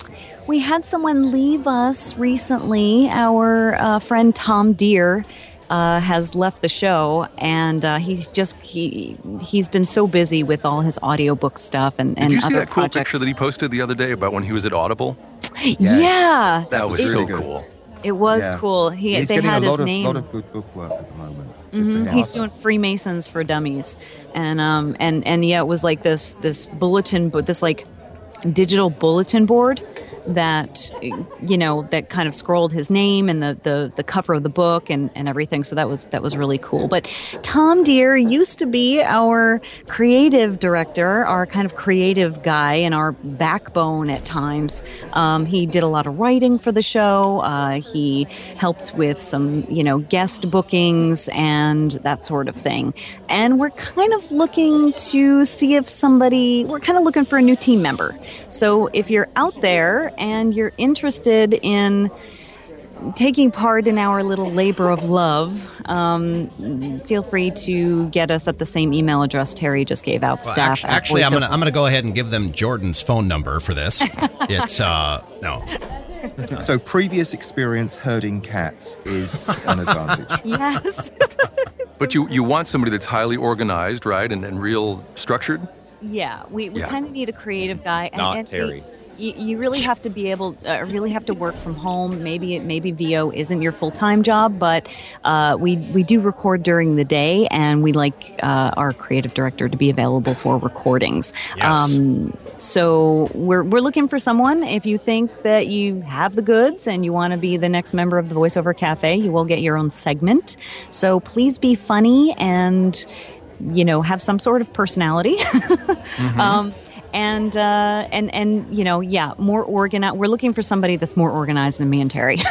Speaker 4: we had someone leave us recently. Our uh, friend Tom Dheere uh, has left the show, and uh, he's just he he's been so busy with all his audiobook stuff and
Speaker 1: Did
Speaker 4: and
Speaker 1: you see
Speaker 4: other
Speaker 1: that cool
Speaker 4: projects.
Speaker 1: picture that he posted the other day about when he was at Audible?
Speaker 4: yeah,
Speaker 1: That was
Speaker 4: it,
Speaker 1: so cool.
Speaker 4: it was
Speaker 5: Yeah.
Speaker 4: cool. He
Speaker 5: He's
Speaker 4: they
Speaker 5: getting
Speaker 4: had
Speaker 5: a
Speaker 4: his
Speaker 5: lot of,
Speaker 4: name.
Speaker 5: lot of good book work at the moment.
Speaker 4: Mhm.
Speaker 5: him.
Speaker 4: He's doing Freemasons for Dummies, and um and and yeah, it was like this this bulletin, but this like digital bulletin board that you know that kind of scrolled his name and the the, the cover of the book and, and everything. So that was that was really cool. But Tom Dheere used to be our creative director our kind of creative guy and our backbone at times. Um, he did a lot of writing for the show. Uh, he helped with some you know guest bookings and that sort of thing. And we're kind of looking to see if somebody we're kind of looking for a new team member. So if you're out there and you're interested in taking part in our little labor of love, um, feel free to get us at the same email address Terry just gave out.
Speaker 3: Well,
Speaker 4: staff.
Speaker 3: actually, actually I'm gonna I'm gonna go ahead and give them Jordan's phone number for this. it's uh no.
Speaker 5: So previous experience herding cats is an advantage.
Speaker 4: Yes.
Speaker 1: But you, you want somebody that's highly organized, right, and, and real structured?
Speaker 4: Yeah, we, we
Speaker 1: Yeah.
Speaker 4: kind of need a creative guy. And,
Speaker 6: Not
Speaker 4: and
Speaker 6: Terry.
Speaker 4: You, you really have to be able, uh, really have to work from home. Maybe it, maybe VO isn't your full time job, but uh, we we do record during the day, and we like uh, our creative director to be available for recordings.
Speaker 3: Yes.
Speaker 4: Um, so we're we're looking for someone. If you think that you have the goods and you want to be the next member of the Voiceover Cafe, you will get your own segment. So please be funny and you know have some sort of personality. um, and uh, and and you know, yeah, more organized. We're looking for somebody that's more organized than me and Terry.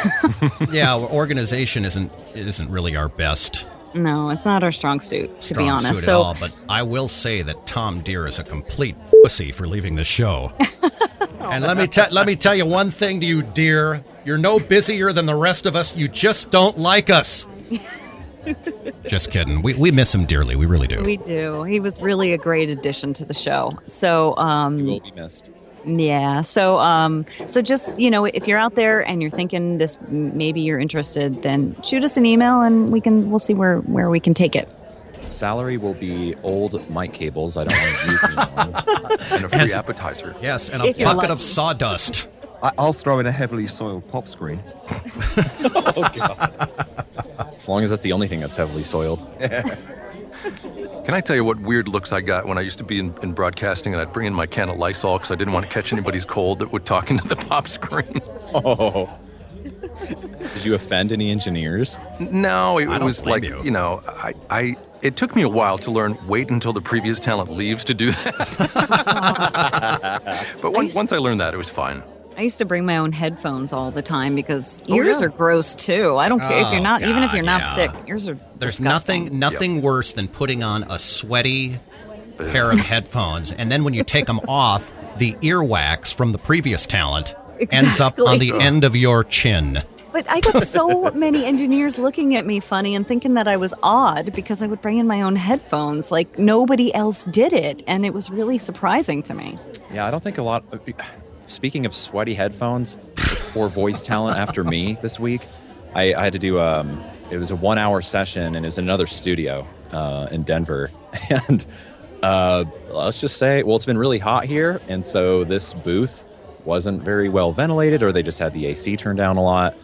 Speaker 3: Yeah, well, organization isn't isn't really our best
Speaker 4: no, it's not our strong suit, to
Speaker 3: strong
Speaker 4: be honest.
Speaker 3: suit
Speaker 4: so
Speaker 3: at all. But I will say that Tom Dheere is a complete pussy for leaving the show. And let me tell let me tell you one thing to you, dear. You're no busier than the rest of us. You just don't like us. Just kidding. We we miss him dearly. We really do.
Speaker 4: We do. He was really a great addition to the show. So, um,
Speaker 6: You will be missed.
Speaker 4: Yeah. So, um, so just you know, if you're out there and you're thinking this, maybe you're interested, then shoot us an email and we can we'll see where where we can take it.
Speaker 6: Salary will be old mic cables. I don't want to use anymore.
Speaker 1: and a free appetizer.
Speaker 3: Yes, and a
Speaker 4: If
Speaker 3: bucket of sawdust.
Speaker 5: I, I'll throw in a heavily soiled pop screen.
Speaker 6: oh god. As long as that's the only thing that's heavily soiled.
Speaker 1: Can I tell you what weird looks I got when I used to be in, in broadcasting and I'd bring in my can of Lysol because I didn't want to catch anybody's cold that would talk into the pop screen?
Speaker 6: Oh. Did you offend any engineers?
Speaker 1: No, it
Speaker 3: I
Speaker 1: was like,
Speaker 3: you.
Speaker 1: you. know, I, I, it took me a while to learn wait until the previous talent leaves to do that. but once,
Speaker 4: used-
Speaker 1: once I learned that, it was fine.
Speaker 4: I used to bring my own headphones all the time because
Speaker 1: Oh,
Speaker 4: ears
Speaker 1: yeah.
Speaker 4: are gross too. I don't care if
Speaker 3: Oh,
Speaker 4: you're not, even if you're not
Speaker 3: yeah.
Speaker 4: sick, ears are.
Speaker 3: There's
Speaker 4: disgusting.
Speaker 3: nothing nothing worse than putting on a sweaty pair of headphones and then when you take them off, the earwax from the previous talent ends up on the end of your chin.
Speaker 4: But I got so many engineers looking at me funny and thinking that I was odd because I would bring in my own headphones. Like nobody else did it. And it was really surprising to me.
Speaker 6: Yeah, I don't think a lot. Of, speaking of sweaty headphones, poor voice talent after me this week, I, I had to do um. It was a one-hour session, and it was in another studio uh, in Denver, and uh, let's just say, well, it's been really hot here, and so this booth wasn't very well ventilated, or they just had the AC turned down a lot.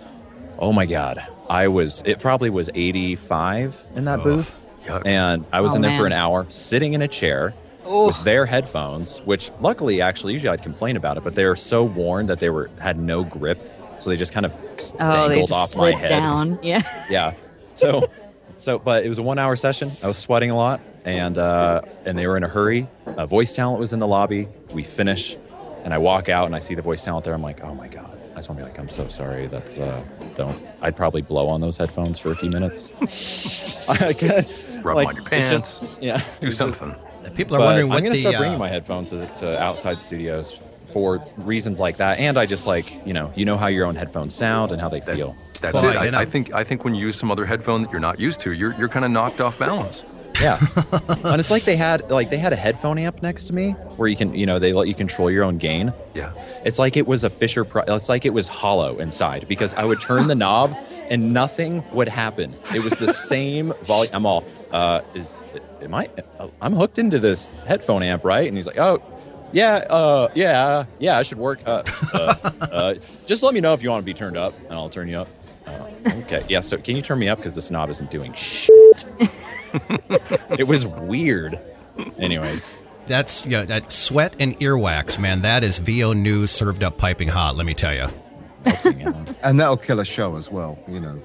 Speaker 6: Oh my god, I was. It probably was 85 in that booth,
Speaker 1: Yuck.
Speaker 6: and I was
Speaker 4: Oh,
Speaker 6: in there for an hour, sitting in a chair with their headphones, which luckily, actually, usually I'd complain about it, but they were so worn that they were had no grip, so they just kind of s-
Speaker 4: Oh,
Speaker 6: dangled
Speaker 4: just
Speaker 6: off my head.
Speaker 4: down. Yeah.
Speaker 6: Yeah. So, so, but it was a one-hour session. I was sweating a lot, and uh, and they were in a hurry. Uh, voice talent was in the lobby. We finish, and I walk out and I see the voice talent there. I'm like, oh my god. I just want to be like, I'm so sorry. That's uh, don't. I'd probably blow on those headphones for a few minutes. I guess,
Speaker 1: on your pants.
Speaker 6: just- yeah.
Speaker 1: Do
Speaker 6: it's just-
Speaker 1: something.
Speaker 3: People are
Speaker 6: but
Speaker 3: wondering
Speaker 6: I'm going to start
Speaker 3: uh,
Speaker 6: bringing my headphones to, to outside studios for reasons like that, and I just like you know you know how your own headphones sound and how they
Speaker 1: That-
Speaker 6: feel.
Speaker 1: That's
Speaker 3: Well,
Speaker 1: it.
Speaker 3: you
Speaker 1: I, I think I think when you use some other headphone that you're not used to, you're you're kind of knocked off balance.
Speaker 6: Yeah, and it's like they had like they had a headphone amp next to me where you can you know they let you control your own gain.
Speaker 1: Yeah.
Speaker 6: It's like it was a Fisher. Pri- it's like it was hollow inside because I would turn the knob and nothing would happen. It was the same volume. I'm all, uh, is am I? I'm hooked into this headphone amp, right? And he's like, oh. Yeah, uh, yeah, yeah, I should work. Uh, uh, uh, just let me know if you want to be turned up, and I'll turn you up. Uh, okay, yeah. So, can you turn me up because this knob isn't doing shit? it was weird. Anyways,
Speaker 3: That's yeah, that sweat and earwax, man. That is VO news served up piping hot. Let me tell you.
Speaker 5: And that'll kill a show as well, you know.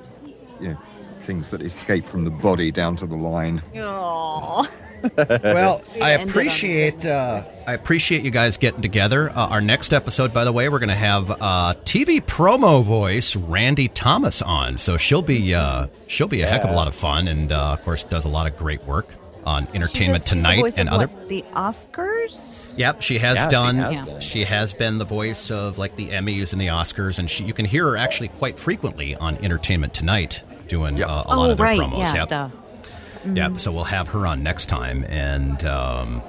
Speaker 5: You know, things that escape from the body down to the line.
Speaker 4: Oh.
Speaker 3: Well, I appreciate uh, I appreciate you guys getting together. Uh, our next episode, by the way, we're going to have uh, TV promo voice Randy Thomas on. So she'll be uh, she'll be a heck of a lot of fun, and uh, of course does a lot of great work on Entertainment
Speaker 4: She's the
Speaker 3: Tonight
Speaker 4: voice
Speaker 3: and
Speaker 4: of
Speaker 3: other.
Speaker 4: what, the Oscars.
Speaker 3: Yep, she has
Speaker 6: Yeah, she
Speaker 3: done.
Speaker 6: has
Speaker 4: been.
Speaker 3: She has been the voice of like the Emmys and the Oscars, and she, you can hear her actually quite frequently on Entertainment Tonight doing
Speaker 1: Yep.
Speaker 3: uh, a lot
Speaker 4: oh
Speaker 3: of their
Speaker 4: right,
Speaker 3: promos.
Speaker 4: yeah.
Speaker 3: Yep.
Speaker 4: duh.
Speaker 3: Yeah, so we'll have her on next time. And um,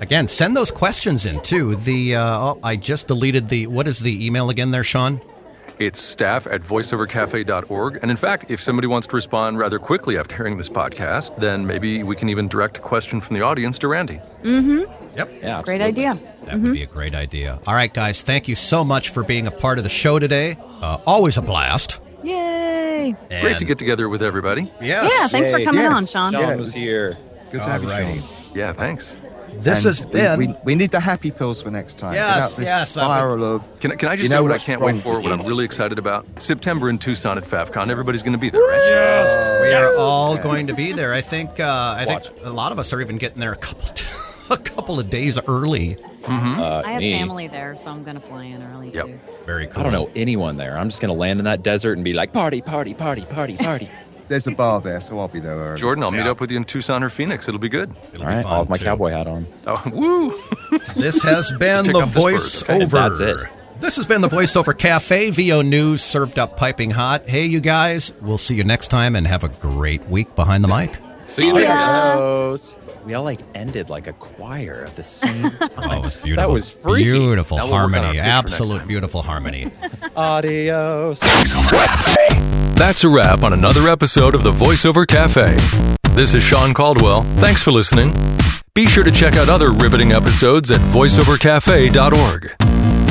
Speaker 3: again, send those questions in too. The uh, oh, I just deleted the what is the email again there, Sean?
Speaker 1: It's staff at voiceovercafe.org. And in fact, if somebody wants to respond rather quickly after hearing this podcast, then maybe we can even direct a question from the audience to Randy. Mm hmm.
Speaker 3: Yep.
Speaker 6: yeah,
Speaker 4: Great idea.
Speaker 3: That would be a great idea. All right, guys, thank you so much for being a part of the show today. Uh, always a blast.
Speaker 4: Yay.
Speaker 1: Great to get together with everybody.
Speaker 3: Yes.
Speaker 4: Yeah, thanks for coming
Speaker 5: Yes.
Speaker 4: on, Sean.
Speaker 6: Sean
Speaker 5: Yeah,
Speaker 6: was
Speaker 5: it's-
Speaker 6: here.
Speaker 5: Good to have you,
Speaker 3: Alrighty.
Speaker 5: Sean.
Speaker 1: Yeah, thanks.
Speaker 3: This
Speaker 5: And
Speaker 3: has
Speaker 5: we-
Speaker 3: been.
Speaker 5: We, we need the happy pills for next time.
Speaker 3: Yes,
Speaker 5: this
Speaker 3: yes, I would-
Speaker 5: spiral of.
Speaker 1: Can, can I just
Speaker 5: You
Speaker 1: say
Speaker 5: know
Speaker 1: what I can't wait for, what I'm really excited about? September in Tucson at FAFCon. Everybody's going to be there, right?
Speaker 3: Yes, we are all going to be there. I think. Uh, I think a lot of us are even getting there a couple, a couple of days early.
Speaker 6: Uh,
Speaker 4: I have
Speaker 6: me.
Speaker 4: family there, so I'm gonna fly in early
Speaker 1: Yep.
Speaker 4: too.
Speaker 3: Very cool.
Speaker 6: I don't know anyone there. I'm just gonna land in that desert and be like, party, party, party, party, party.
Speaker 5: there's a bar there, so I'll be there early.
Speaker 1: Jordan, I'll meet up with you in Tucson or Phoenix. It'll be good.
Speaker 3: It'll
Speaker 6: All
Speaker 3: be
Speaker 6: right,
Speaker 3: fun
Speaker 6: I'll have my
Speaker 3: too.
Speaker 6: cowboy hat on.
Speaker 1: Oh, woo!
Speaker 3: This has been the
Speaker 1: off okay?
Speaker 3: voiceover.
Speaker 6: That's it.
Speaker 3: This has been the voiceover cafe. VO News served up piping hot. Hey, you guys. We'll see you next time and have a great week behind the mic.
Speaker 1: See you
Speaker 6: Adios. We all like ended like a choir at the same time.
Speaker 3: Oh, it was beautiful.
Speaker 6: That was freaky.
Speaker 3: Beautiful
Speaker 1: Now we'll work on our
Speaker 3: harmony.
Speaker 1: pitch for next
Speaker 3: Absolute beautiful harmony.
Speaker 6: Adios.
Speaker 2: That's a wrap on another episode of the VoiceOver Cafe. This is Sean Caldwell. Thanks for listening. Be sure to check out other riveting episodes at voiceovercafe.org.